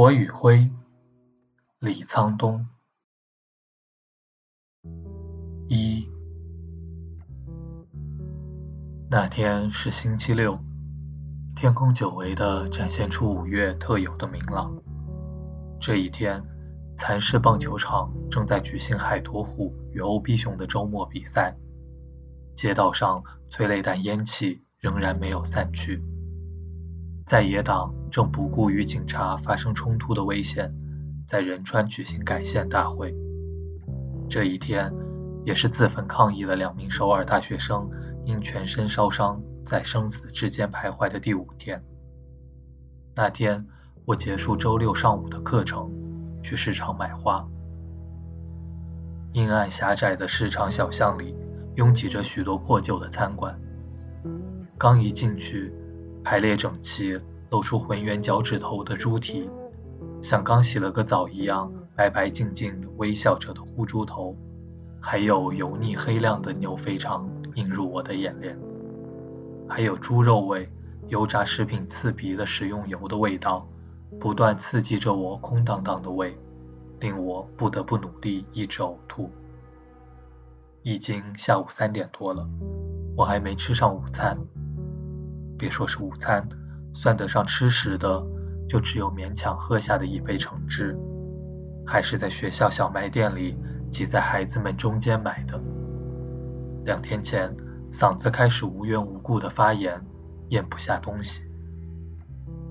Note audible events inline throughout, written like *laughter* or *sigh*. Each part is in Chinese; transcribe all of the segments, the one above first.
火与灰，李沧东。一，那天是星期六，天空久违的展现出五月特有的明朗。这一天，蚕市棒球场正在举行海坨虎与欧比熊的周末比赛，街道上催泪弹烟气仍然没有散去。在野党正不顾与警察发生冲突的危险，在仁川举行改宪大会。这一天，也是自焚抗议的两名首尔大学生因全身烧伤在生死之间徘徊的第五天。那天，我结束周六上午的课程，去市场买花。阴暗狭窄的市场小巷里，拥挤着许多破旧的餐馆。刚一进去，排列整齐、露出浑圆脚趾头的猪蹄，像刚洗了个澡一样白白净净的微笑着的烀猪头，还有油腻黑亮的牛肥肠映入我的眼帘，还有猪肉味、油炸食品刺鼻的食用油的味道，不断刺激着我空荡荡的胃，令我不得不努力抑制呕吐。已经下午三点多了，我还没吃上午餐。别说是午餐，算得上吃食的，就只有勉强喝下的一杯橙汁，还是在学校小卖店里挤在孩子们中间买的。两天前，嗓子开始无缘无故的发炎，咽不下东西。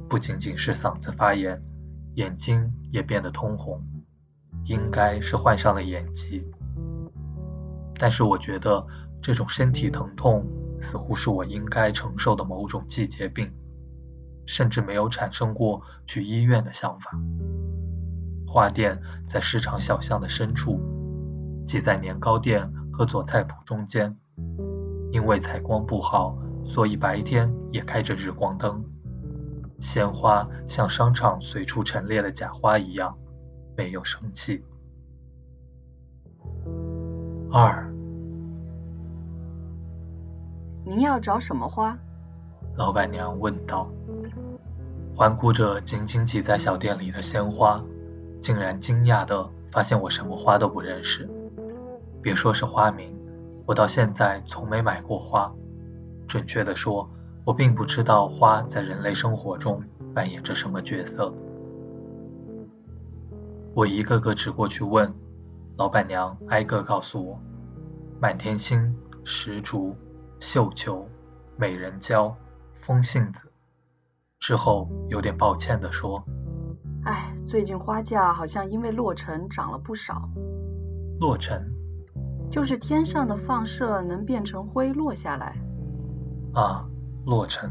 不仅仅是嗓子发炎，眼睛也变得通红，应该是患上了眼疾。但是我觉得这种身体疼痛。似乎是我应该承受的某种季节病，甚至没有产生过去医院的想法。花店在市场小巷的深处，挤在年糕店和佐菜铺中间。因为采光不好，所以白天也开着日光灯。鲜花像商场随处陈列的假花一样，没有生气。二。您要找什么花？老板娘问道。环顾着紧紧挤在小店里的鲜花，竟然惊讶地发现我什么花都不认识。别说是花名，我到现在从没买过花。准确地说，我并不知道花在人类生活中扮演着什么角色。我一个个指过去问，老板娘挨个告诉我：满天星、石竹。绣球、美人蕉、风信子，之后有点抱歉地说：“哎，最近花价好像因为落尘涨了不少。”落尘，就是天上的放射能变成灰落下来。啊，落尘。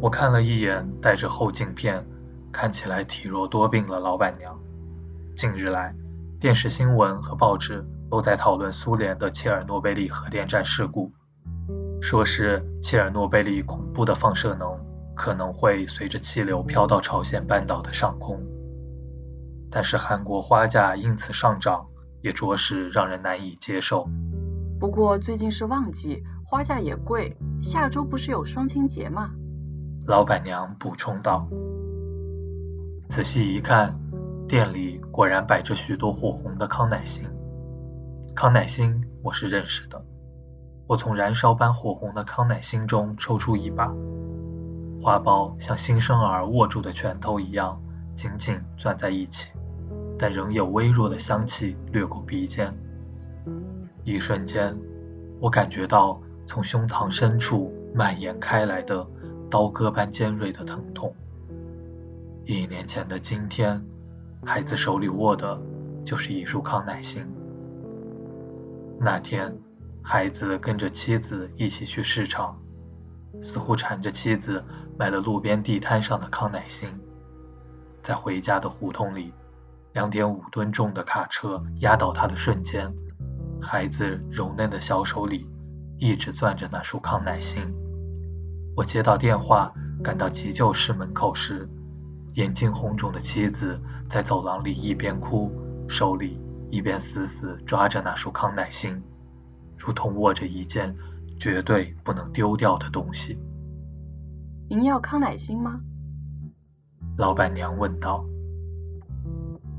我看了一眼戴着后镜片、看起来体弱多病的老板娘。近日来，电视新闻和报纸都在讨论苏联的切尔诺贝利核电站事故。说是切尔诺贝利恐怖的放射能可能会随着气流飘到朝鲜半岛的上空，但是韩国花价因此上涨，也着实让人难以接受。不过最近是旺季，花价也贵，下周不是有双亲节吗？老板娘补充道。仔细一看，店里果然摆着许多火红的康乃馨。康乃馨我是认识的。我从燃烧般火红的康乃馨中抽出一把，花苞像新生儿握住的拳头一样紧紧攥在一起，但仍有微弱的香气掠过鼻尖。一瞬间，我感觉到从胸膛深处蔓延开来的刀割般尖锐的疼痛。一年前的今天，孩子手里握的就是一束康乃馨。那天。孩子跟着妻子一起去市场，似乎缠着妻子买了路边地摊上的康乃馨。在回家的胡同里，两点五吨重的卡车压倒他的瞬间，孩子柔嫩的小手里一直攥着那束康乃馨。我接到电话，赶到急救室门口时，眼睛红肿的妻子在走廊里一边哭，手里一边死死抓着那束康乃馨。如同握着一件绝对不能丢掉的东西。您要康乃馨吗？老板娘问道。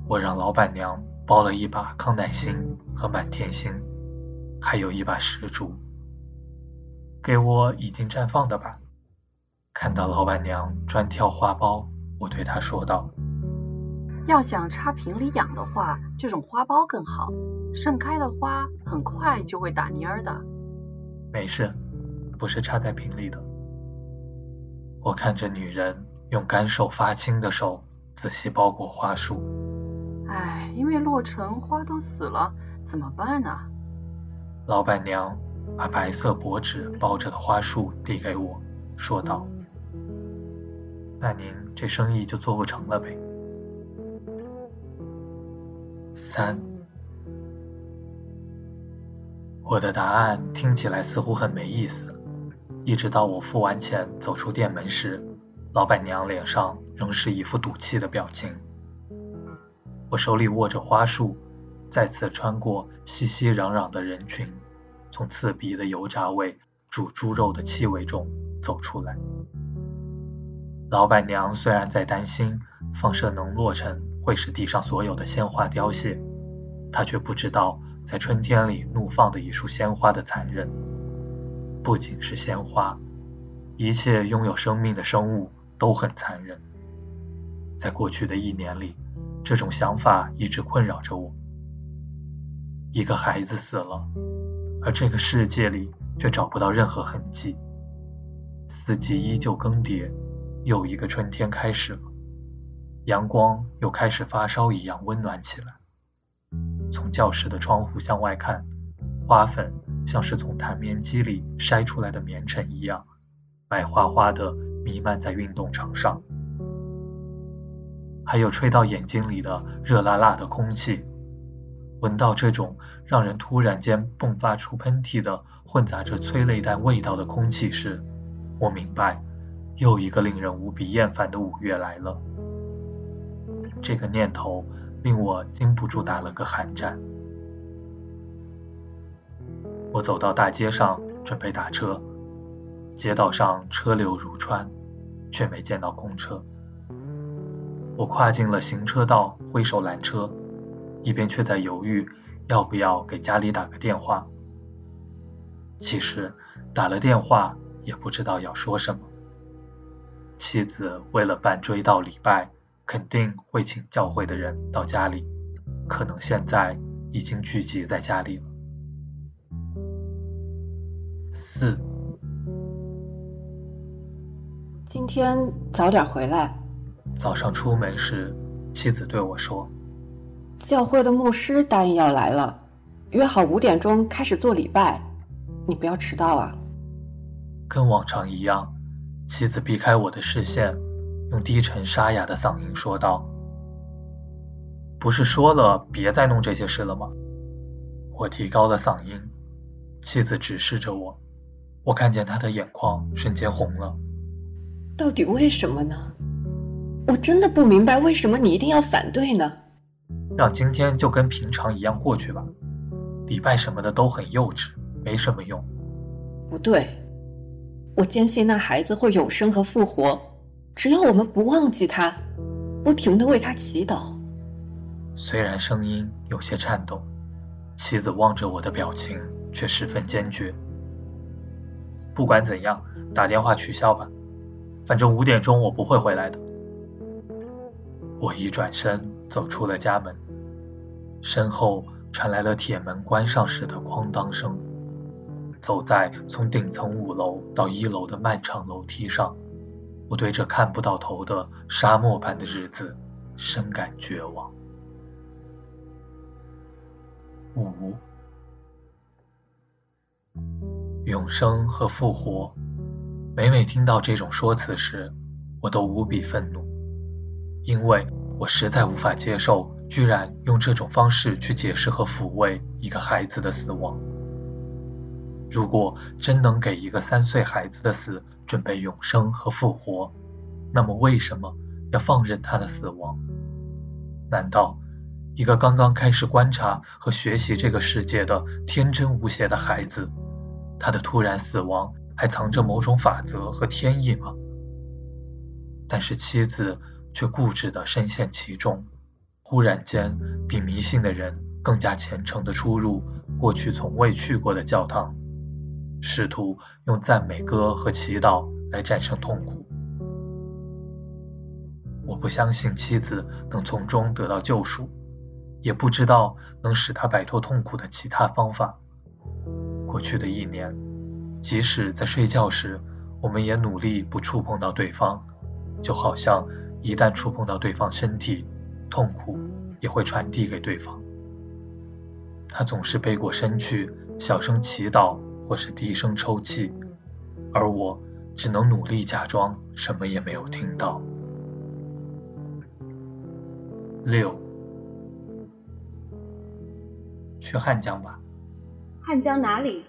我让老板娘包了一把康乃馨和满天星，还有一把石竹，给我已经绽放的吧。看到老板娘专挑花苞，我对她说道：“要想插瓶里养的话，这种花苞更好，盛开的花很快就会打蔫儿的。”没事，不是插在瓶里的。我看着女人用干瘦发青的手仔细包裹花束。唉，因为落成花都死了，怎么办呢？老板娘把白色薄纸包着的花束递给我，说道：“那您这生意就做不成了呗。”三，我的答案听起来似乎很没意思，一直到我付完钱走出店门时，老板娘脸上仍是一副赌气的表情。我手里握着花束，再次穿过熙熙攘攘的人群，从刺鼻的油炸味、煮猪肉的气味中走出来。老板娘虽然在担心放射能落成会使地上所有的鲜花凋谢，她却不知道在春天里怒放的一束鲜花的残忍。不仅是鲜花，一切拥有生命的生物都很残忍。在过去的一年里。这种想法一直困扰着我。一个孩子死了，而这个世界里却找不到任何痕迹。四季依旧更迭，又一个春天开始了。阳光又开始发烧一样温暖起来。从教室的窗户向外看，花粉像是从弹棉机里筛出来的棉尘一样，白花花的弥漫在运动场上。还有吹到眼睛里的热辣辣的空气，闻到这种让人突然间迸发出喷嚏的混杂着催泪弹味道的空气时，我明白，又一个令人无比厌烦的五月来了。这个念头令我禁不住打了个寒战。我走到大街上准备打车，街道上车流如川，却没见到公车。我跨进了行车道，挥手拦车，一边却在犹豫要不要给家里打个电话。其实打了电话也不知道要说什么。妻子为了办追悼礼拜，肯定会请教会的人到家里，可能现在已经聚集在家里了。四，今天早点回来。早上出门时，妻子对我说：“教会的牧师答应要来了，约好五点钟开始做礼拜，你不要迟到啊。”跟往常一样，妻子避开我的视线，用低沉沙哑的嗓音说道：“不是说了别再弄这些事了吗？”我提高了嗓音，妻子直视着我，我看见她的眼眶瞬间红了。到底为什么呢？我真的不明白，为什么你一定要反对呢？让今天就跟平常一样过去吧。礼拜什么的都很幼稚，没什么用。不对，我坚信那孩子会永生和复活，只要我们不忘记他，不停的为他祈祷。虽然声音有些颤抖，妻子望着我的表情却十分坚决。不管怎样，打电话取消吧，反正五点钟我不会回来的。我一转身走出了家门，身后传来了铁门关上时的哐当声。走在从顶层五楼到一楼的漫长楼梯上，我对这看不到头的沙漠般的日子深感绝望。五，永生和复活，每每听到这种说辞时，我都无比愤怒。因为我实在无法接受，居然用这种方式去解释和抚慰一个孩子的死亡。如果真能给一个三岁孩子的死准备永生和复活，那么为什么要放任他的死亡？难道一个刚刚开始观察和学习这个世界的天真无邪的孩子，他的突然死亡还藏着某种法则和天意吗？但是妻子。却固执地深陷其中，忽然间比迷信的人更加虔诚地出入过去从未去过的教堂，试图用赞美歌和祈祷来战胜痛苦。我不相信妻子能从中得到救赎，也不知道能使她摆脱痛苦的其他方法。过去的一年，即使在睡觉时，我们也努力不触碰到对方，就好像一旦触碰到对方身体，痛苦也会传递给对方。他总是背过身去，小声祈祷或是低声抽泣，而我只能努力假装什么也没有听到。六，去汉江吧。汉江哪里？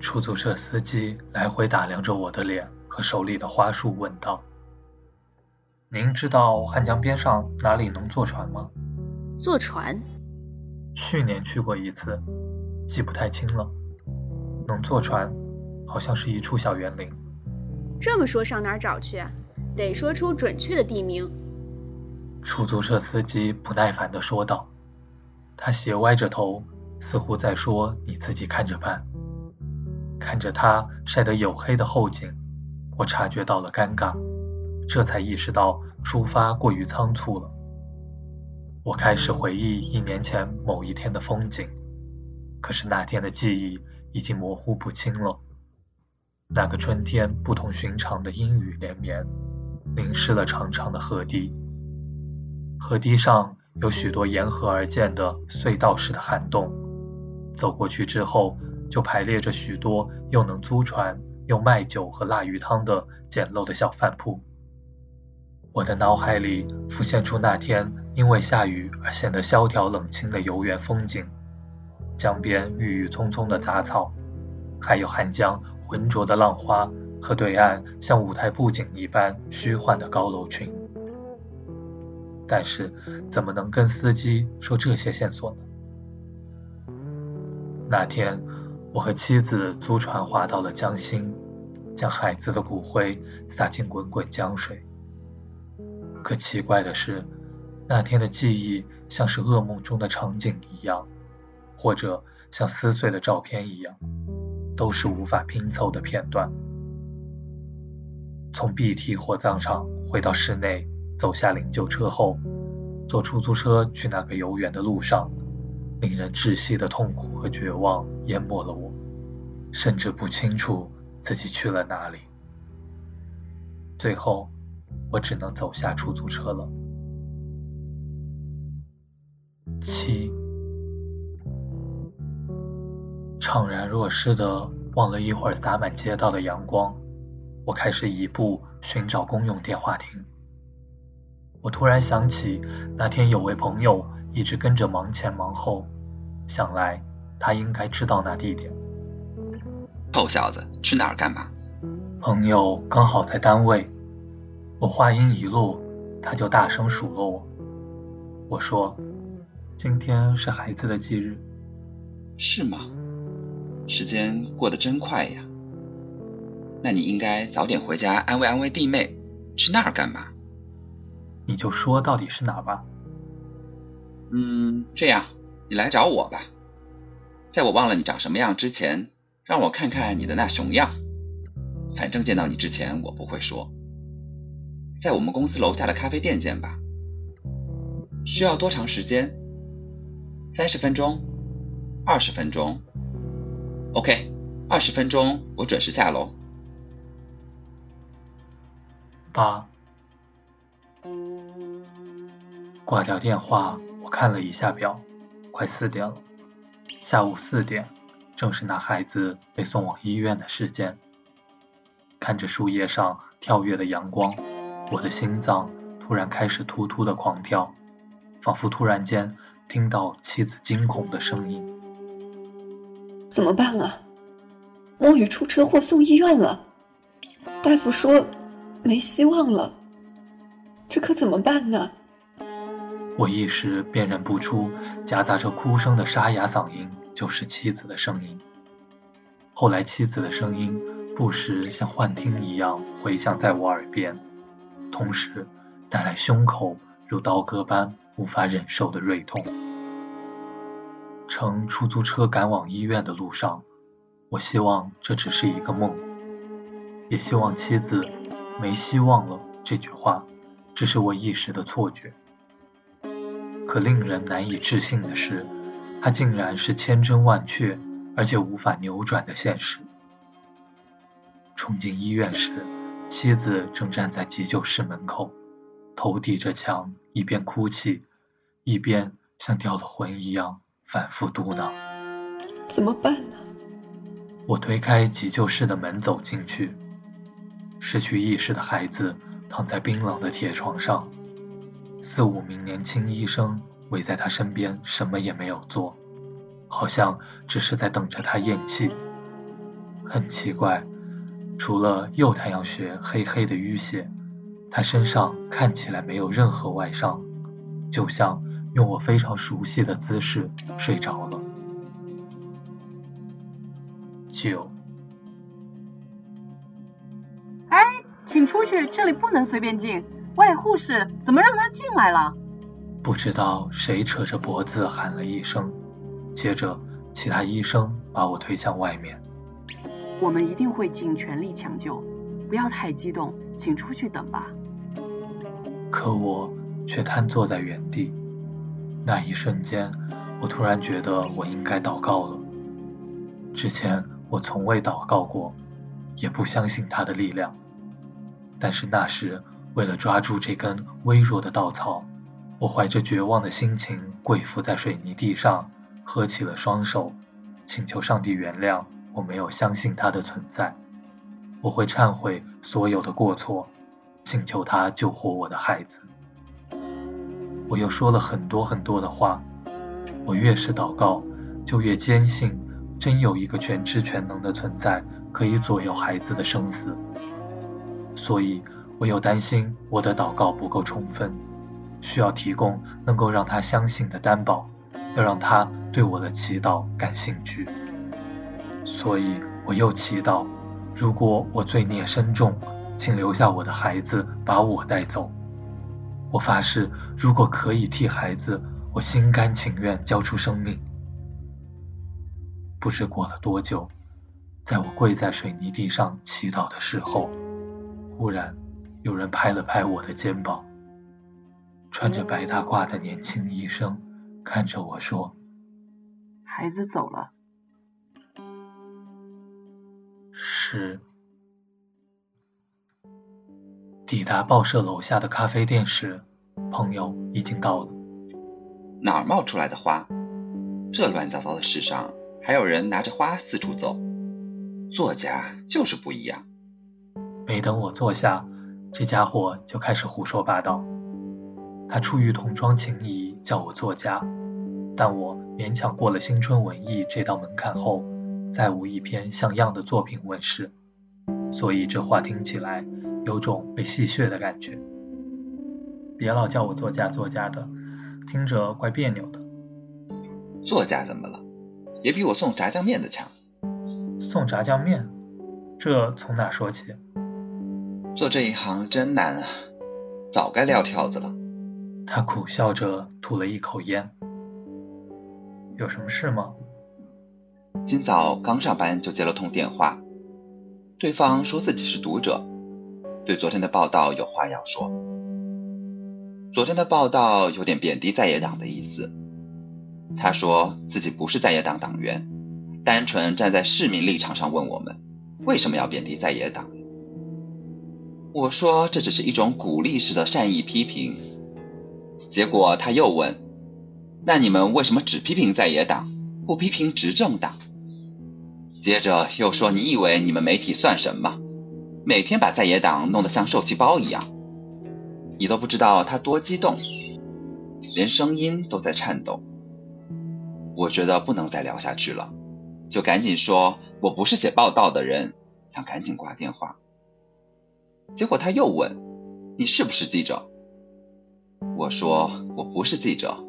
出租车司机来回打量着我的脸和手里的花束，问道：“您知道汉江边上哪里能坐船吗？”坐船？去年去过一次，记不太清了。能坐船，好像是一处小园林。这么说，上哪儿找去？得说出准确的地名。出租车司机不耐烦地说道，他斜歪着头。似乎在说：“你自己看着办。”看着他晒得黝黑的后颈，我察觉到了尴尬，这才意识到出发过于仓促了。我开始回忆一年前某一天的风景，可是那天的记忆已经模糊不清了。那个春天不同寻常的阴雨连绵，淋湿了长长的河堤。河堤上有许多沿河而建的隧道式的涵洞。走过去之后，就排列着许多又能租船又卖酒和腊鱼汤的简陋的小饭铺。我的脑海里浮现出那天因为下雨而显得萧条冷清的游园风景：江边郁郁葱葱的杂草，还有汉江浑浊的浪花和对岸像舞台布景一般虚幻的高楼群。但是，怎么能跟司机说这些线索呢？那天，我和妻子租船划到了江心，将孩子的骨灰撒进滚滚江水。可奇怪的是，那天的记忆像是噩梦中的场景一样，或者像撕碎的照片一样，都是无法拼凑的片段。从 BT 火葬场回到室内，走下灵柩车后，坐出租车去那个游园的路上。令人窒息的痛苦和绝望淹没了我，甚至不清楚自己去了哪里。最后，我只能走下出租车了。七，怅然若失的望了一会儿洒满街道的阳光，我开始移步寻找公用电话亭。我突然想起那天有位朋友。一直跟着忙前忙后，想来他应该知道那地点。臭小子，去哪儿干嘛？朋友刚好在单位。我话音一落，他就大声数落我。我说：“今天是孩子的忌日。”是吗？时间过得真快呀。那你应该早点回家安慰安慰弟妹。去那儿干嘛？你就说到底是哪儿吧。嗯，这样，你来找我吧。在我忘了你长什么样之前，让我看看你的那熊样。反正见到你之前，我不会说。在我们公司楼下的咖啡店见吧。需要多长时间？三十分钟？二十分钟？OK，二十分钟，我准时下楼。八。挂掉电话。我看了一下表，快四点了。下午四点，正是那孩子被送往医院的时间。看着树叶上跳跃的阳光，我的心脏突然开始突突的狂跳，仿佛突然间听到妻子惊恐的声音：“怎么办啊？摸鱼出车祸送医院了，大夫说没希望了，这可怎么办呢？”我一时辨认不出，夹杂着哭声的沙哑嗓音就是妻子的声音。后来，妻子的声音不时像幻听一样回响在我耳边，同时带来胸口如刀割般无法忍受的锐痛。乘出租车赶往医院的路上，我希望这只是一个梦，也希望妻子“没希望了”这句话只是我一时的错觉。可令人难以置信的是，它竟然是千真万确而且无法扭转的现实。冲进医院时，妻子正站在急救室门口，头抵着墙，一边哭泣，一边像掉了魂一样反复嘟囔：“怎么办呢？”我推开急救室的门走进去，失去意识的孩子躺在冰冷的铁床上。四五名年轻医生围在他身边，什么也没有做，好像只是在等着他咽气。很奇怪，除了右太阳穴黑黑的淤血，他身上看起来没有任何外伤，就像用我非常熟悉的姿势睡着了。九，哎，请出去，这里不能随便进。外护士怎么让他进来了？不知道谁扯着脖子喊了一声，接着其他医生把我推向外面。我们一定会尽全力抢救，不要太激动，请出去等吧。可我却瘫坐在原地。那一瞬间，我突然觉得我应该祷告了。之前我从未祷告过，也不相信他的力量，但是那时。为了抓住这根微弱的稻草，我怀着绝望的心情跪伏在水泥地上，合起了双手，请求上帝原谅我没有相信他的存在。我会忏悔所有的过错，请求他救活我的孩子。我又说了很多很多的话，我越是祷告，就越坚信真有一个全知全能的存在可以左右孩子的生死，所以。我又担心我的祷告不够充分，需要提供能够让他相信的担保，要让他对我的祈祷感兴趣。所以我又祈祷，如果我罪孽深重，请留下我的孩子，把我带走。我发誓，如果可以替孩子，我心甘情愿交出生命。不知过了多久，在我跪在水泥地上祈祷的时候，忽然。有人拍了拍我的肩膀，穿着白大褂的年轻医生看着我说：“孩子走了。”是。抵达报社楼下的咖啡店时，朋友已经到了。哪儿冒出来的花？这乱糟糟的世上，还有人拿着花四处走。作家就是不一样。没等我坐下。这家伙就开始胡说八道。他出于同窗情谊叫我作家，但我勉强过了新春文艺这道门槛后，再无一篇像样的作品问世，所以这话听起来有种被戏谑的感觉。别老叫我作家作家的，听着怪别扭的。作家怎么了？也比我送炸酱面的强。送炸酱面？这从哪说起？做这一行真难啊，早该撂挑子了。他苦笑着吐了一口烟。有什么事吗？今早刚上班就接了通电话，对方说自己是读者，对昨天的报道有话要说。昨天的报道有点贬低在野党的意思。他说自己不是在野党党员，单纯站在市民立场上问我们，为什么要贬低在野党？我说这只是一种鼓励式的善意批评，结果他又问：“那你们为什么只批评在野党，不批评执政党？”接着又说：“你以为你们媒体算什么？每天把在野党弄得像受气包一样，你都不知道他多激动，连声音都在颤抖。”我觉得不能再聊下去了，就赶紧说：“我不是写报道的人。”想赶紧挂电话。结果他又问：“你是不是记者？”我说：“我不是记者，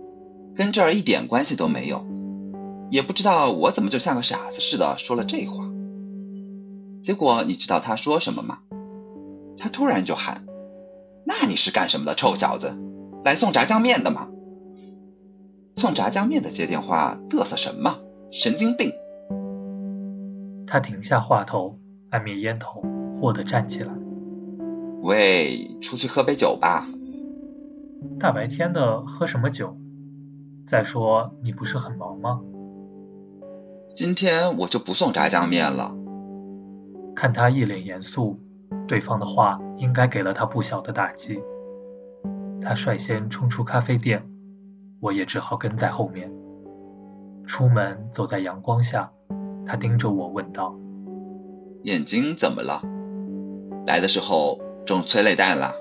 跟这儿一点关系都没有，也不知道我怎么就像个傻子似的说了这话。”结果你知道他说什么吗？他突然就喊：“那你是干什么的，臭小子？来送炸酱面的吗？送炸酱面的接电话嘚瑟什么？神经病！他停下话头，按灭烟头，霍地站起来。喂，出去喝杯酒吧。大白天的喝什么酒？再说你不是很忙吗？今天我就不送炸酱面了。看他一脸严肃，对方的话应该给了他不小的打击。他率先冲出咖啡店，我也只好跟在后面。出门走在阳光下，他盯着我问道：“眼睛怎么了？来的时候中催泪弹了？”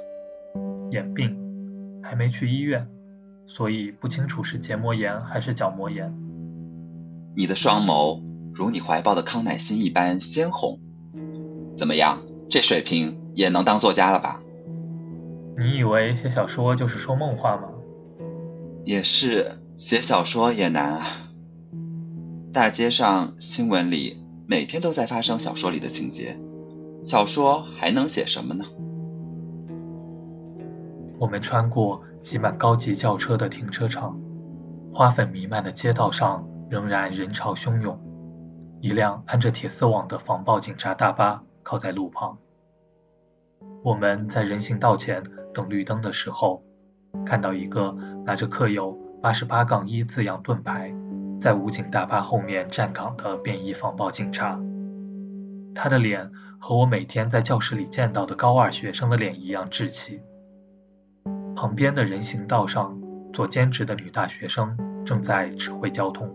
眼病，还没去医院，所以不清楚是结膜炎还是角膜炎。你的双眸如你怀抱的康乃馨一般鲜红，怎么样？这水平也能当作家了吧？你以为写小说就是说梦话吗？也是，写小说也难啊。大街上、新闻里每天都在发生小说里的情节，小说还能写什么呢？我们穿过挤满高级轿车的停车场，花粉弥漫的街道上仍然人潮汹涌。一辆安着铁丝网的防暴警察大巴靠在路旁。我们在人行道前等绿灯的时候，看到一个拿着刻有“八十八杠一”字样盾牌。在武警大巴后面站岗的便衣防暴警察，他的脸和我每天在教室里见到的高二学生的脸一样稚气。旁边的人行道上，做兼职的女大学生正在指挥交通，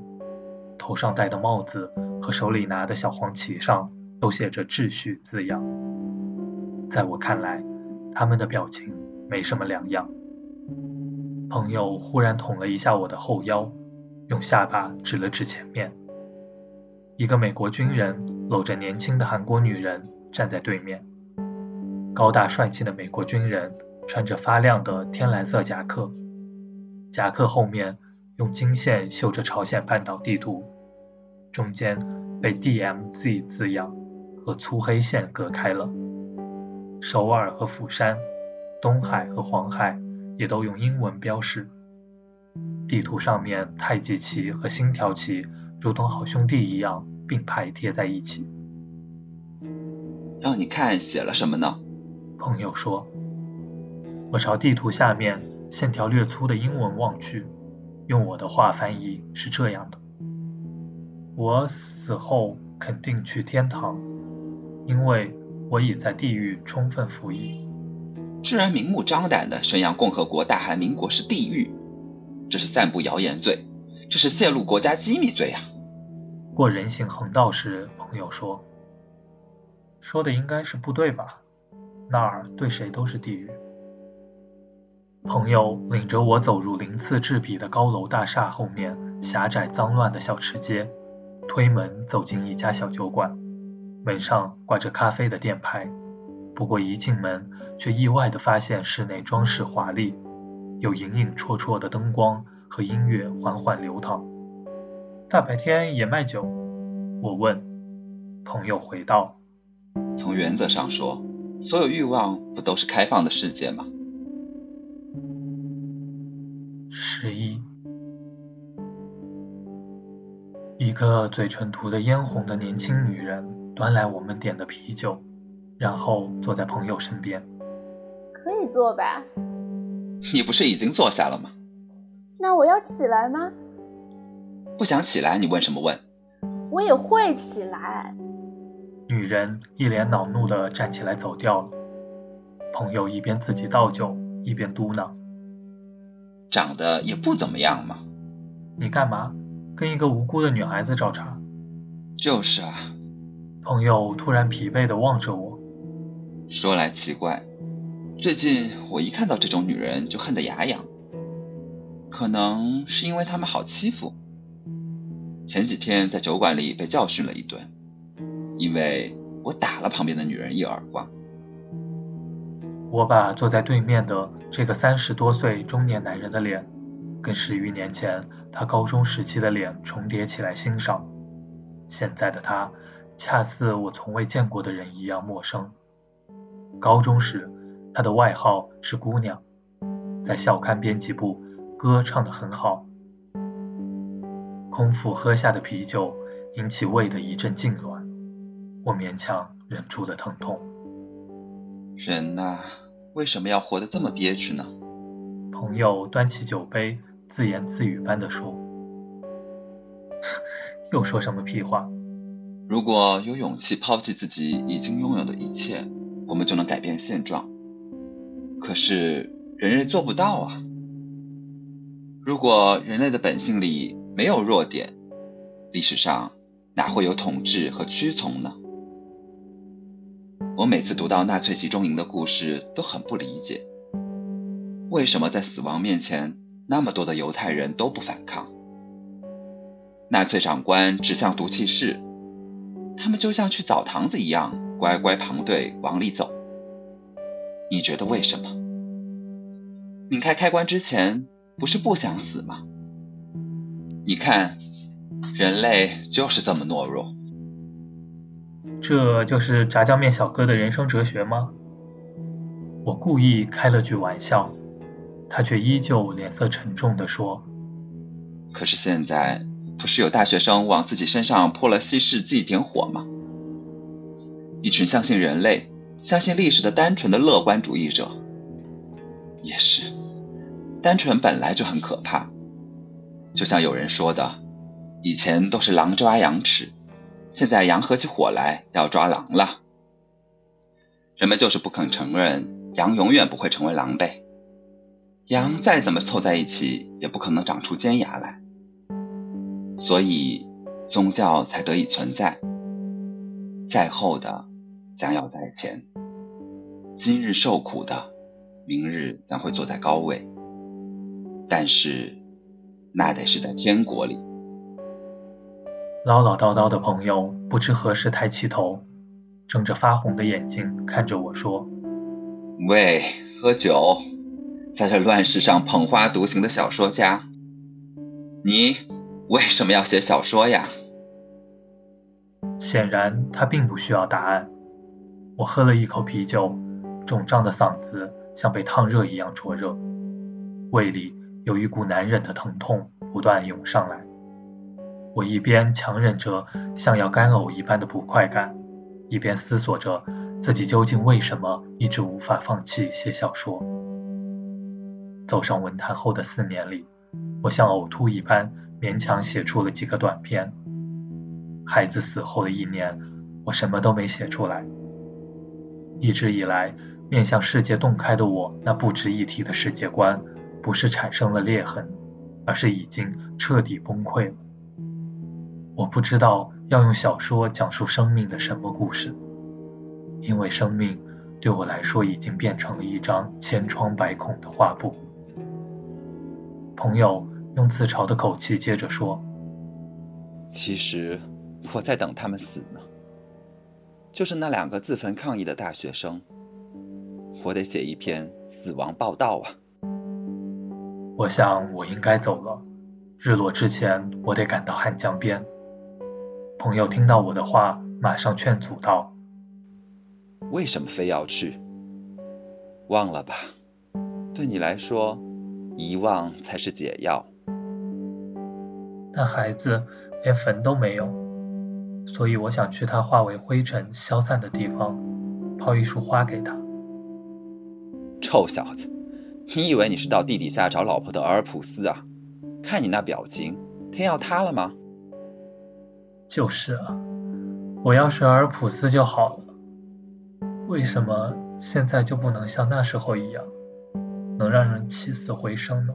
头上戴的帽子和手里拿的小黄旗上都写着“秩序”字样。在我看来，他们的表情没什么两样。朋友忽然捅了一下我的后腰。用下巴指了指前面，一个美国军人搂着年轻的韩国女人站在对面。高大帅气的美国军人穿着发亮的天蓝色夹克，夹克后面用金线绣着朝鲜半岛地图，中间被 DMZ 字样和粗黑线隔开了。首尔和釜山，东海和黄海也都用英文标示。地图上面，太极旗和星条旗如同好兄弟一样并排贴在一起。让你看写了什么呢？朋友说。我朝地图下面线条略粗的英文望去，用我的话翻译是这样的：我死后肯定去天堂，因为我已在地狱充分服役。居然明目张胆地宣扬共和国大韩民国是地狱！这是散布谣言罪，这是泄露国家机密罪啊！过人行横道时，朋友说：“说的应该是部队吧？那儿对谁都是地狱。”朋友领着我走入鳞次栉比的高楼大厦后面狭窄脏乱的小吃街，推门走进一家小酒馆，门上挂着咖啡的店牌。不过一进门，却意外地发现室内装饰华丽。有隐隐绰绰的灯光和音乐缓缓流淌。大白天也卖酒？我问。朋友回道：“从原则上说，所有欲望不都是开放的世界吗？”十一，一个嘴唇涂得嫣红的年轻女人端来我们点的啤酒，然后坐在朋友身边。可以坐吧？你不是已经坐下了吗？那我要起来吗？不想起来，你问什么问？我也会起来。女人一脸恼怒地站起来走掉了。朋友一边自己倒酒，一边嘟囔：“长得也不怎么样嘛。”你干嘛跟一个无辜的女孩子找茬？就是啊。朋友突然疲惫地望着我，说来奇怪。最近我一看到这种女人就恨得牙痒，可能是因为她们好欺负。前几天在酒馆里被教训了一顿，因为我打了旁边的女人一耳光。我把坐在对面的这个三十多岁中年男人的脸，跟十余年前他高中时期的脸重叠起来欣赏。现在的他，恰似我从未见过的人一样陌生。高中时。他的外号是姑娘，在校刊编辑部，歌唱得很好，空腹喝下的啤酒引起胃的一阵痉挛，我勉强忍住了疼痛。人呐，为什么要活得这么憋屈呢？朋友端起酒杯，自言自语般地说：“ *laughs* 又说什么屁话？如果有勇气抛弃自己已经拥有的一切，我们就能改变现状。可是人类做不到啊！如果人类的本性里没有弱点，历史上哪会有统治和屈从呢？”我每次读到纳粹集中营的故事，都很不理解，为什么在死亡面前，那么多的犹太人都不反抗？纳粹长官指向毒气室，他们就像去澡堂子一样，乖乖排队往里走。你觉得为什么？拧开开关之前，不是不想死吗？你看，人类就是这么懦弱。这就是炸酱面小哥的人生哲学吗？我故意开了句玩笑，他却依旧脸色沉重地说：“可是现在不是有大学生往自己身上泼了稀释剂点火吗？一群相信人类、相信历史的单纯的乐观主义者，也是，单纯本来就很可怕。就像有人说的，以前都是狼抓羊吃。”现在羊合起伙来要抓狼了，人们就是不肯承认羊永远不会成为狼狈，羊再怎么凑在一起也不可能长出尖牙来，所以宗教才得以存在。在后的将要在前，今日受苦的，明日将会坐在高位，但是那得是在天国里。唠唠叨叨的朋友不知何时抬起头，睁着发红的眼睛看着我说：“喂，喝酒，在这乱世上捧花独行的小说家，你为什么要写小说呀？”显然他并不需要答案。我喝了一口啤酒，肿胀的嗓子像被烫热一样灼热，胃里有一股难忍的疼痛不断涌上来。我一边强忍着像要干呕一般的不快感，一边思索着自己究竟为什么一直无法放弃写小说。走上文坛后的四年里，我像呕吐一般勉强写出了几个短篇。孩子死后的一年，我什么都没写出来。一直以来面向世界洞开的我，那不值一提的世界观，不是产生了裂痕，而是已经彻底崩溃了。我不知道要用小说讲述生命的什么故事，因为生命对我来说已经变成了一张千疮百孔的画布。朋友用自嘲的口气接着说：“其实我在等他们死呢，就是那两个自焚抗议的大学生，我得写一篇死亡报道啊。”我想我应该走了，日落之前我得赶到汉江边。朋友听到我的话，马上劝阻道：“为什么非要去？忘了吧，对你来说，遗忘才是解药。但孩子连坟都没有，所以我想去他化为灰尘消散的地方，抛一束花给他。”臭小子，你以为你是到地底下找老婆的俄尔普斯啊？看你那表情，天要塌了吗？就是啊，我要是尔普斯就好了。为什么现在就不能像那时候一样，能让人起死回生呢？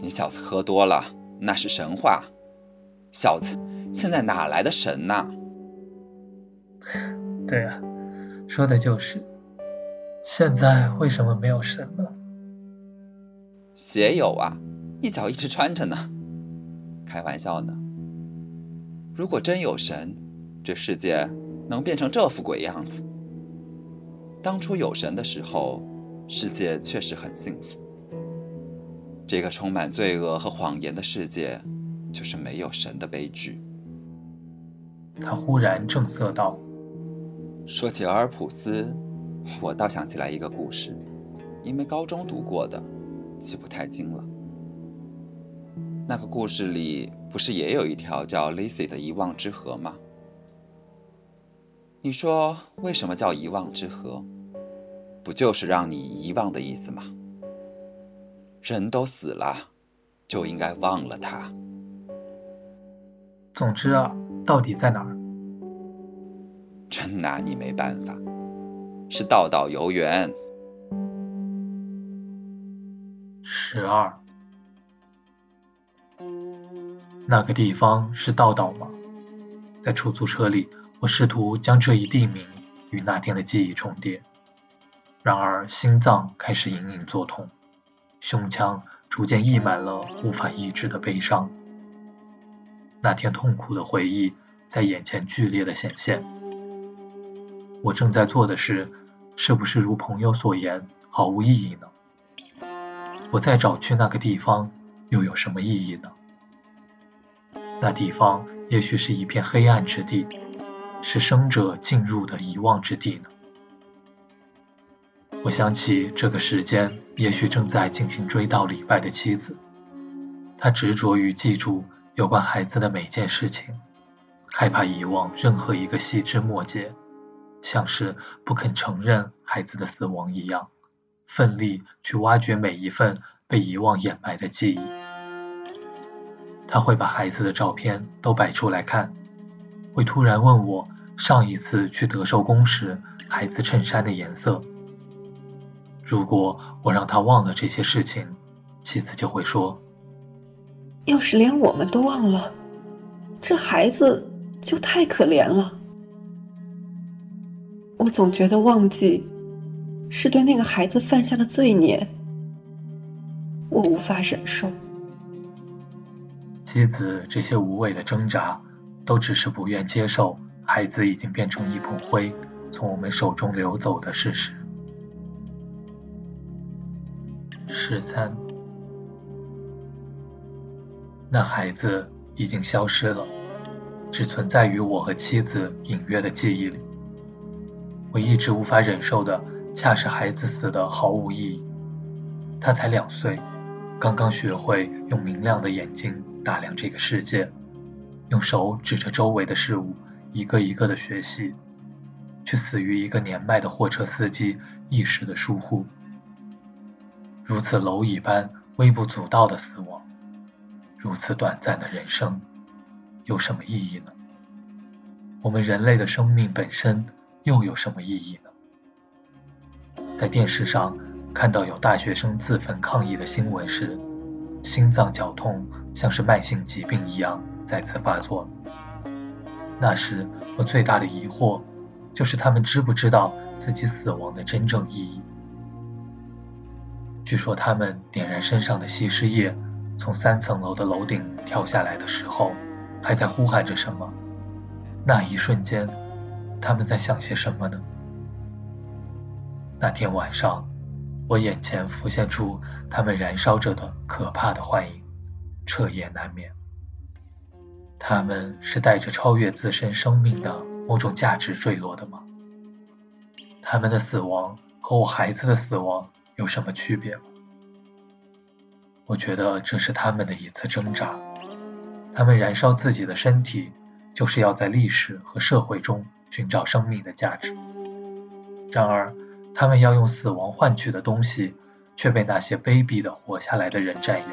你小子喝多了，那是神话。小子，现在哪来的神呐？对啊，说的就是。现在为什么没有神呢？鞋有啊，一脚一直穿着呢。开玩笑呢。如果真有神，这世界能变成这副鬼样子？当初有神的时候，世界确实很幸福。这个充满罪恶和谎言的世界，就是没有神的悲剧。他忽然正色道：“说起俄尔普斯，我倒想起来一个故事，因为高中读过的，记不太清了。那个故事里不是也有一条叫 Lacy 的遗忘之河吗？你说为什么叫遗忘之河？不就是让你遗忘的意思吗？人都死了，就应该忘了他。总之啊，到底在哪儿？真拿你没办法，是道道游园。十二。那个地方是道道吗？在出租车里，我试图将这一地名与那天的记忆重叠，然而心脏开始隐隐作痛，胸腔逐渐溢满了无法抑制的悲伤。那天痛苦的回忆在眼前剧烈的显现。我正在做的事，是不是如朋友所言毫无意义呢？我再找去那个地方，又有什么意义呢？那地方也许是一片黑暗之地，是生者进入的遗忘之地呢。我想起这个时间，也许正在进行追悼礼拜的妻子，她执着于记住有关孩子的每件事情，害怕遗忘任何一个细枝末节，像是不肯承认孩子的死亡一样，奋力去挖掘每一份被遗忘掩埋的记忆。他会把孩子的照片都摆出来看，会突然问我上一次去德寿宫时孩子衬衫的颜色。如果我让他忘了这些事情，妻子就会说：“要是连我们都忘了，这孩子就太可怜了。”我总觉得忘记是对那个孩子犯下的罪孽，我无法忍受。妻子这些无谓的挣扎，都只是不愿接受孩子已经变成一捧灰，从我们手中流走的事实。十三，那孩子已经消失了，只存在于我和妻子隐约的记忆里。我一直无法忍受的，恰是孩子死的毫无意义。他才两岁，刚刚学会用明亮的眼睛。打量这个世界，用手指着周围的事物，一个一个的学习，却死于一个年迈的货车司机一时的疏忽。如此蝼蚁般微不足道的死亡，如此短暂的人生，有什么意义呢？我们人类的生命本身又有什么意义呢？在电视上看到有大学生自焚抗议的新闻时，心脏绞痛。像是慢性疾病一样再次发作。那时我最大的疑惑，就是他们知不知道自己死亡的真正意义？据说他们点燃身上的吸尸液，从三层楼的楼顶跳下来的时候，还在呼喊着什么？那一瞬间，他们在想些什么呢？那天晚上，我眼前浮现出他们燃烧着的可怕的幻影。彻夜难眠。他们是带着超越自身生命的某种价值坠落的吗？他们的死亡和我孩子的死亡有什么区别吗？我觉得这是他们的一次挣扎。他们燃烧自己的身体，就是要在历史和社会中寻找生命的价值。然而，他们要用死亡换取的东西，却被那些卑鄙的活下来的人占有。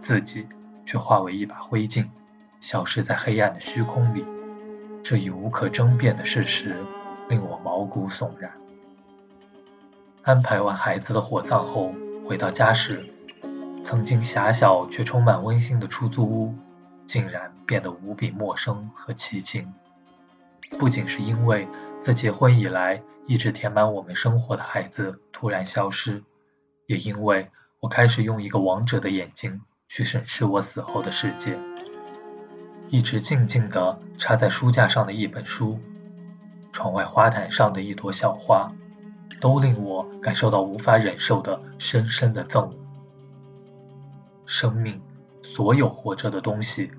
自己却化为一把灰烬，消失在黑暗的虚空里。这一无可争辩的事实令我毛骨悚然。安排完孩子的火葬后，回到家时，曾经狭小却充满温馨的出租屋，竟然变得无比陌生和凄清。不仅是因为自结婚以来一直填满我们生活的孩子突然消失，也因为我开始用一个王者的眼睛。去审视我死后的世界，一直静静地插在书架上的一本书，窗外花坛上的一朵小花，都令我感受到无法忍受的深深的憎恶。生命，所有活着的东西，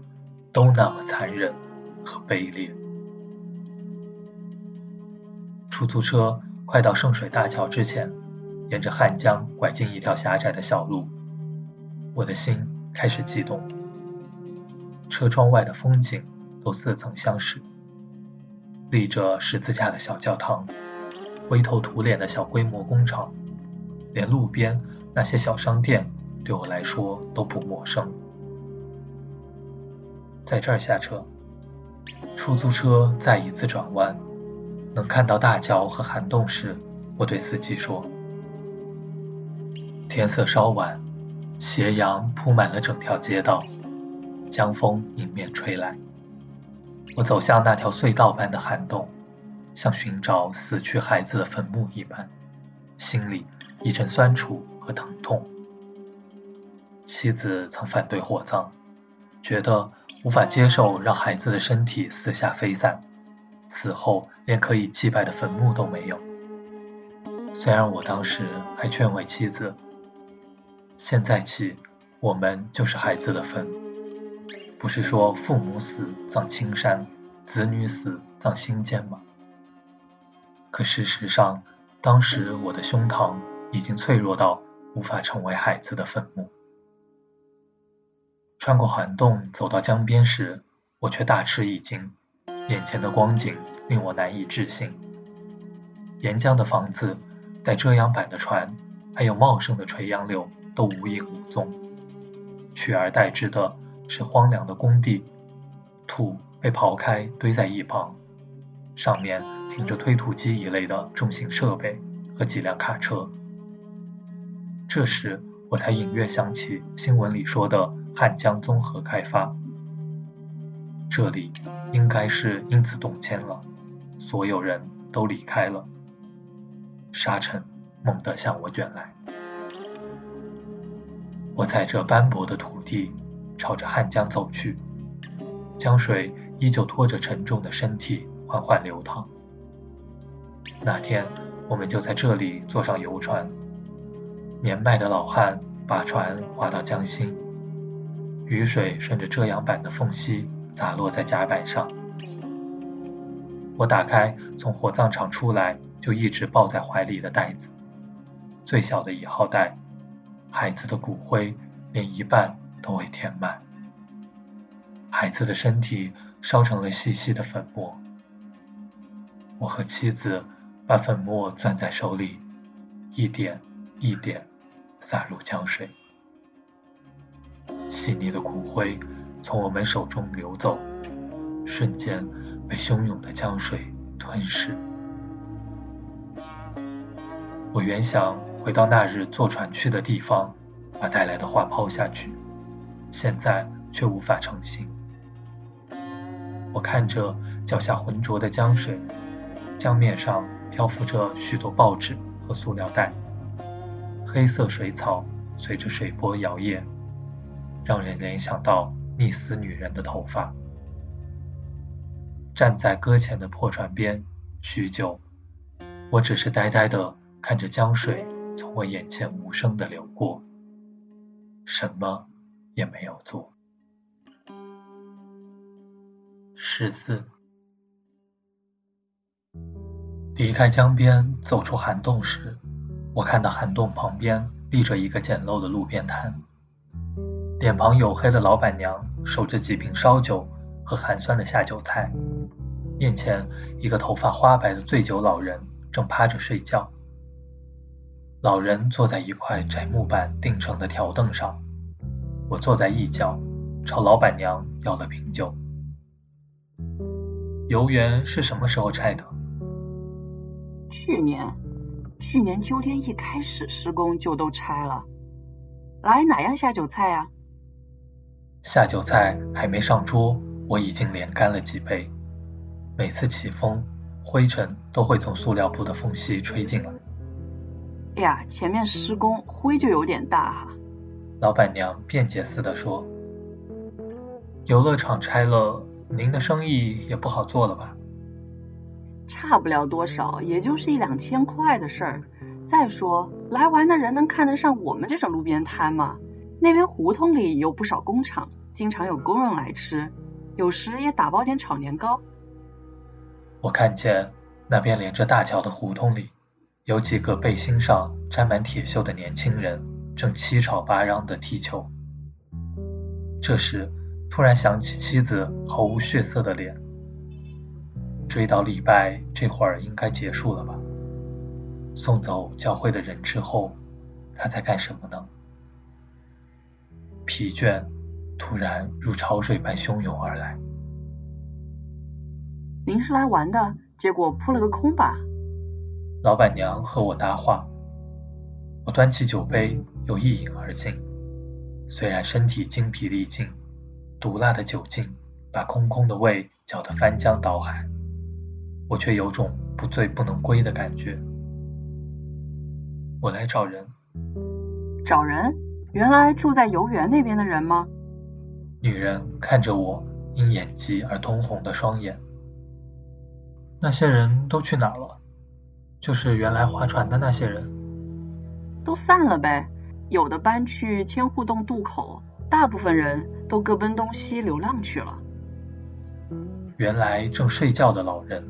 都那么残忍和卑劣。出租车快到圣水大桥之前，沿着汉江拐进一条狭窄的小路，我的心。开始悸动。车窗外的风景都似曾相识，立着十字架的小教堂，灰头土脸的小规模工厂，连路边那些小商店对我来说都不陌生。在这儿下车，出租车再一次转弯，能看到大桥和涵洞时，我对司机说：“天色稍晚，斜阳铺满了整条街道，江风迎面吹来。我走向那条隧道般的涵洞，像寻找死去孩子的坟墓一般，心里一阵酸楚和疼痛。妻子曾反对火葬，觉得。”无法接受让孩子的身体四下飞散，死后连可以祭拜的坟墓都没有。虽然我当时还劝慰妻子：“现在起，我们就是孩子的坟，不是说父母死葬青山，子女死葬心间吗？”可事实上，当时我的胸膛已经脆弱到无法成为孩子的坟墓。穿过涵洞走到江边时，我却大吃一惊，眼前的光景令我难以置信。沿江的房子、带遮阳板的船，还有茂盛的垂杨柳都无影无踪，取而代之的是荒凉的工地，土被刨开堆在一旁，上面停着推土机一类的重型设备和几辆卡车。这时，我才隐约想起新闻里说的。汉江综合开发，这里应该是因此动迁了，所有人都离开了，沙尘猛地向我卷来。我踩着斑驳的土地，朝着汉江走去，江水依旧拖着沉重的身体缓缓流淌。那天，我们就在这里坐上游船，年迈的老汉把船划到江心。雨水顺着遮阳板的缝隙洒落在甲板上。我打开从火葬场出来就一直抱在怀里的袋子，最小的一号袋，孩子的骨灰连一半都未填满，孩子的身体烧成了细细的粉末。我和妻子把粉末攥在手里，一点一点洒入江水。细腻的骨灰从我们手中流走，瞬间被汹涌的江水吞噬。我原想回到那日坐船去的地方，把带来的花抛下去，现在却无法成行。我看着脚下浑浊的江水，江面上漂浮着许多报纸和塑料袋，黑色水草随着水波摇曳。让人联想到溺死女人的头发。站在搁浅的破船边，许久，我只是呆呆地看着江水从我眼前无声地流过，什么也没有做。十四，离开江边，走出涵洞时，我看到涵洞旁边立着一个简陋的路边摊。脸庞黝黑的老板娘守着几瓶烧酒和寒酸的下酒菜，面前一个头发花白的醉酒老人正趴着睡觉。老人坐在一块窄木板钉成的条凳上，我坐在一角，朝老板娘要了瓶酒。游园是什么时候拆的？去年，去年秋天一开始施工就都拆了。来哪样下酒菜呀？下酒菜还没上桌，我已经连干了几杯。每次起风，灰尘都会从塑料布的缝隙吹进来。哎呀，前面施工灰就有点大哈。老板娘辩解似的说：“游乐场拆了，您的生意也不好做了吧？”差不了多少，也就是一两千块的事儿。再说，来玩的人能看得上我们这种路边摊吗？那边胡同里有不少工厂，经常有工人来吃，有时也打包点炒年糕。我看见那边连着大桥的胡同里，有几个背心上沾满铁锈的年轻人，正七吵八嚷地踢球。这时，突然想起妻子毫无血色的脸。追悼礼拜这会儿应该结束了吧？送走教会的人之后，他在干什么呢？疲倦突然如潮水般汹涌而来。您是来玩的，结果扑了个空吧？老板娘和我搭话。我端起酒杯，又一饮而尽。虽然身体精疲力尽，毒辣的酒劲把空空的胃搅得翻江倒海，我却有种不醉不能归的感觉。我来找人。找人？原来住在游园那边的人吗？女人看着我因眼疾而通红的双眼。那些人都去哪儿了？就是原来划船的那些人。都散了呗，有的搬去千户洞渡口，大部分人都各奔东西流浪去了。原来正睡觉的老人，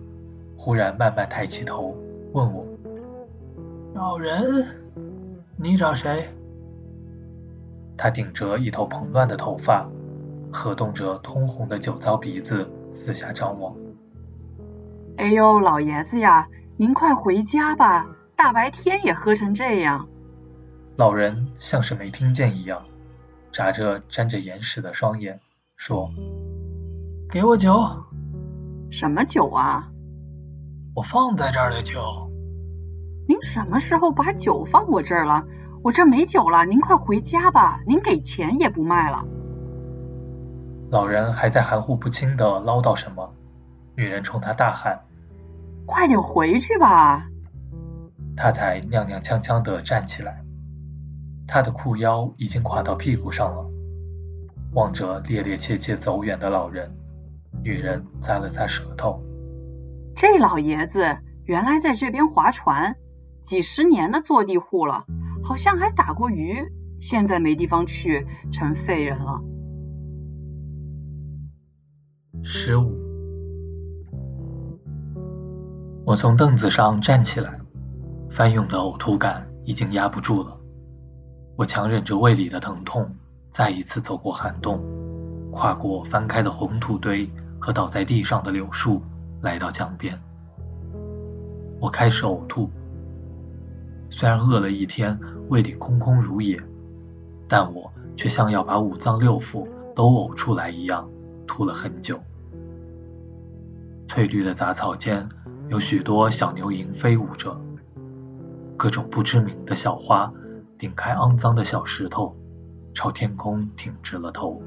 忽然慢慢抬起头，问我：“老人，你找谁？”他顶着一头蓬乱的头发，合动着通红的酒糟鼻子，四下张望。哎呦，老爷子呀，您快回家吧，大白天也喝成这样。老人像是没听见一样，眨着沾着眼屎的双眼，说：“给我酒。”“什么酒啊？”“我放在这儿的酒。”“您什么时候把酒放我这儿了？我这没酒了，您快回家吧，您给钱也不卖了。”老人还在含糊不清的唠叨什么，女人冲他大喊：“快点回去吧！”他才踉踉跄跄的站起来。他的裤腰已经垮到屁股上了，望着趔趔趄趄走远的老人，女人咂了咂舌头。这老爷子原来在这边划船，几十年的坐地户了，好像还打过鱼，现在没地方去，成废人了。十五，我从凳子上站起来，翻涌的呕吐感已经压不住了。我强忍着胃里的疼痛，再一次走过涵洞，跨过翻开的红土堆和倒在地上的柳树，来到江边。我开始呕吐。虽然饿了一天，胃里空空如也，但我却像要把五脏六腑都呕出来一样，吐了很久。翠绿的杂草间，有许多小牛蝇飞舞着，各种不知名的小花。顶开肮脏的小石头，朝天空挺直了头。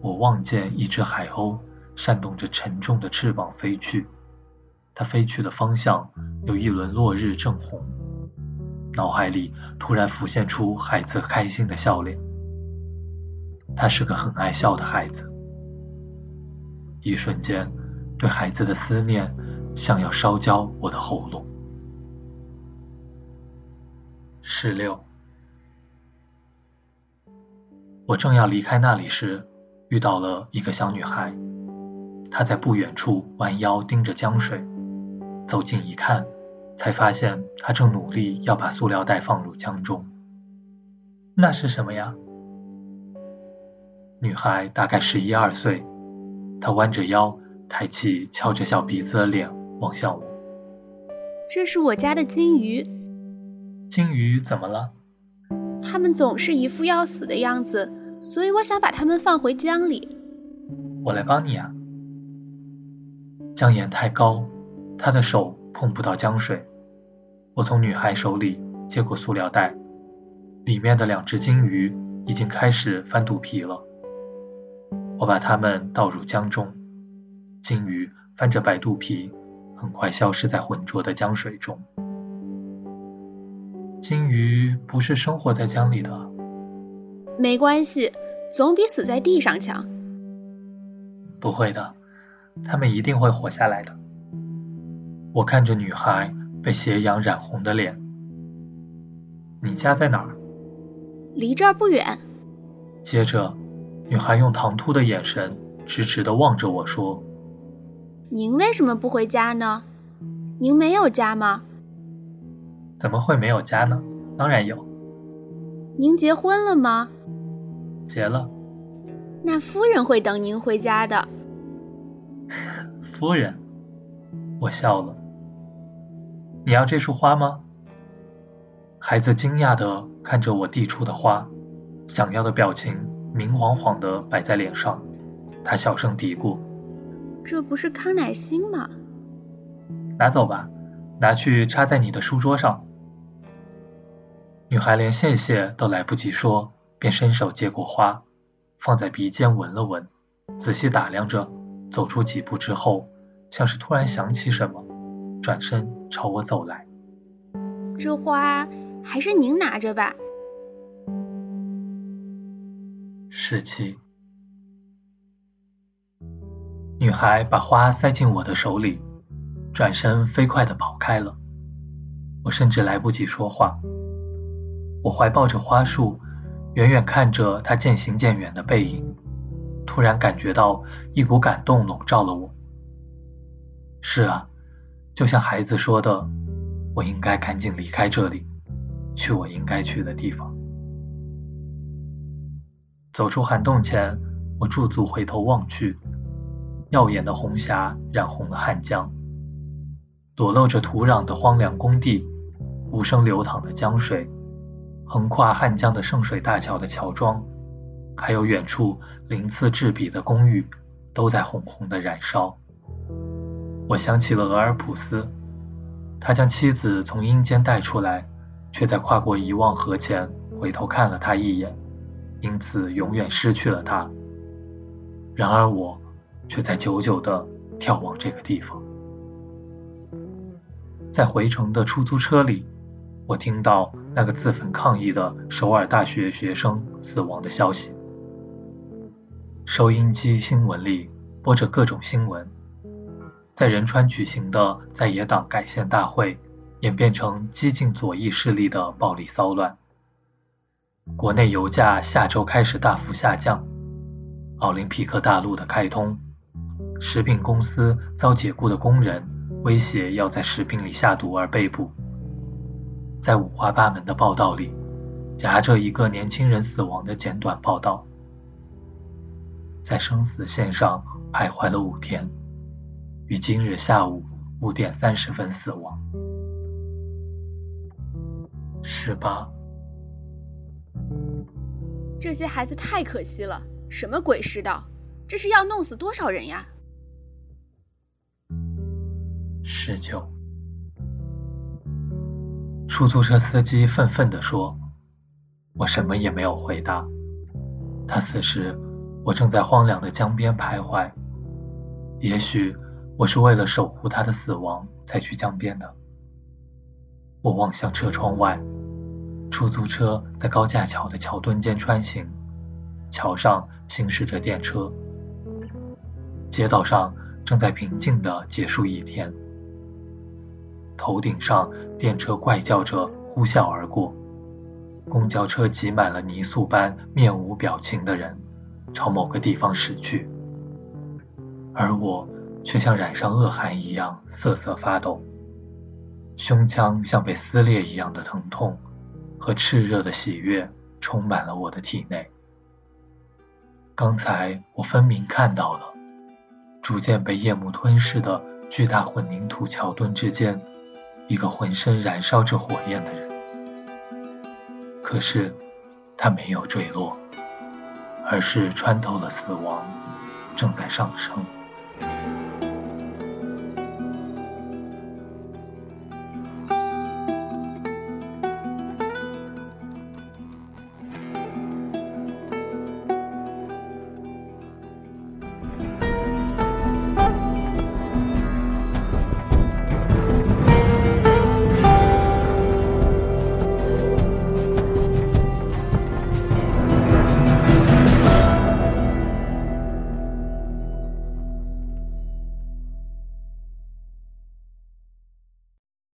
我望见一只海鸥扇动着沉重的翅膀飞去，它飞去的方向有一轮落日正红。脑海里突然浮现出孩子开心的笑脸。他是个很爱笑的孩子。一瞬间，对孩子的思念像要烧焦我的喉咙。十六，我正要离开那里时，遇到了一个小女孩。她在不远处弯腰盯着江水，走近一看，才发现他正努力要把塑料袋放入江中。那是什么呀？女孩大概十一二岁，她弯着腰，抬起翘着小鼻子的脸望向我。这是我家的金鱼。金鱼怎么了？它们总是一副要死的样子，所以我想把它们放回江里。我来帮你啊。江沿太高，他的手碰不到江水。我从女孩手里接过塑料袋，里面的两只金鱼已经开始翻肚皮了。我把它们倒入江中，金鱼翻着白肚皮，很快消失在浑浊的江水中。金鱼不是生活在江里的，没关系，总比死在地上强。不会的，它们一定会活下来的。我看着女孩被斜阳染红的脸。你家在哪儿？离这儿不远。接着，女孩用唐突的眼神直直地望着我说：“您为什么不回家呢？您没有家吗？”怎么会没有家呢？当然有。您结婚了吗？结了。那夫人会等您回家的。*laughs* 夫人，我笑了。你要这束花吗？孩子惊讶地看着我递出的花，想要的表情明晃晃地摆在脸上。他小声嘀咕：“这不是康乃馨吗？”拿走吧，拿去插在你的书桌上。女孩连谢谢都来不及说，便伸手接过花，放在鼻尖闻了闻，仔细打量着。走出几步之后，像是突然想起什么，转身朝我走来。这花还是您拿着吧。十七。女孩把花塞进我的手里。转身飞快地跑开了，我甚至来不及说话。我怀抱着花束，远远看着她渐行渐远的背影，突然感觉到一股感动笼罩了我。是啊，就像孩子说的，我应该赶紧离开这里，去我应该去的地方。走出涵洞前，我驻足回头望去，耀眼的红霞染红了汉江。裸露着土壤的荒凉工地，无声流淌的江水，横跨汉江的圣水大桥的桥桩，还有远处鳞次栉比的公寓，都在红红的燃烧。我想起了俄尔普斯，他将妻子从阴间带出来，却在跨过遗忘河前回头看了他一眼，因此永远失去了他。然而我，却在久久地眺望这个地方。在回程的出租车里，我听到那个自焚抗议的首尔大学学生死亡的消息。收音机新闻里播着各种新闻，在仁川举行的在野党改宪大会演变成激进左翼势力的暴力骚乱。国内油价下周开始大幅下降。奥林匹克大陆的开通，食品公司遭解雇的工人。威胁要在食品里下毒而被捕，在五花八门的报道里，夹着一个年轻人死亡的简短报道，在生死线上徘徊了五天，于今日下午五点三十分死亡。十八，这些孩子太可惜了，什么鬼世道？这是要弄死多少人呀？十九，出租车司机愤愤地说：“我什么也没有回答。他死时，我正在荒凉的江边徘徊。也许我是为了守护他的死亡才去江边的。”我望向车窗外，出租车在高架桥的桥墩间穿行，桥上行驶着电车，街道上正在平静地结束一天。头顶上，电车怪叫着呼啸而过；公交车挤满了泥塑般面无表情的人，朝某个地方驶去。而我却像染上恶寒一样瑟瑟发抖，胸腔像被撕裂一样的疼痛和炽热的喜悦充满了我的体内。刚才我分明看到了，逐渐被夜幕吞噬的巨大混凝土桥墩之间。一个浑身燃烧着火焰的人，可是他没有坠落，而是穿透了死亡，正在上升。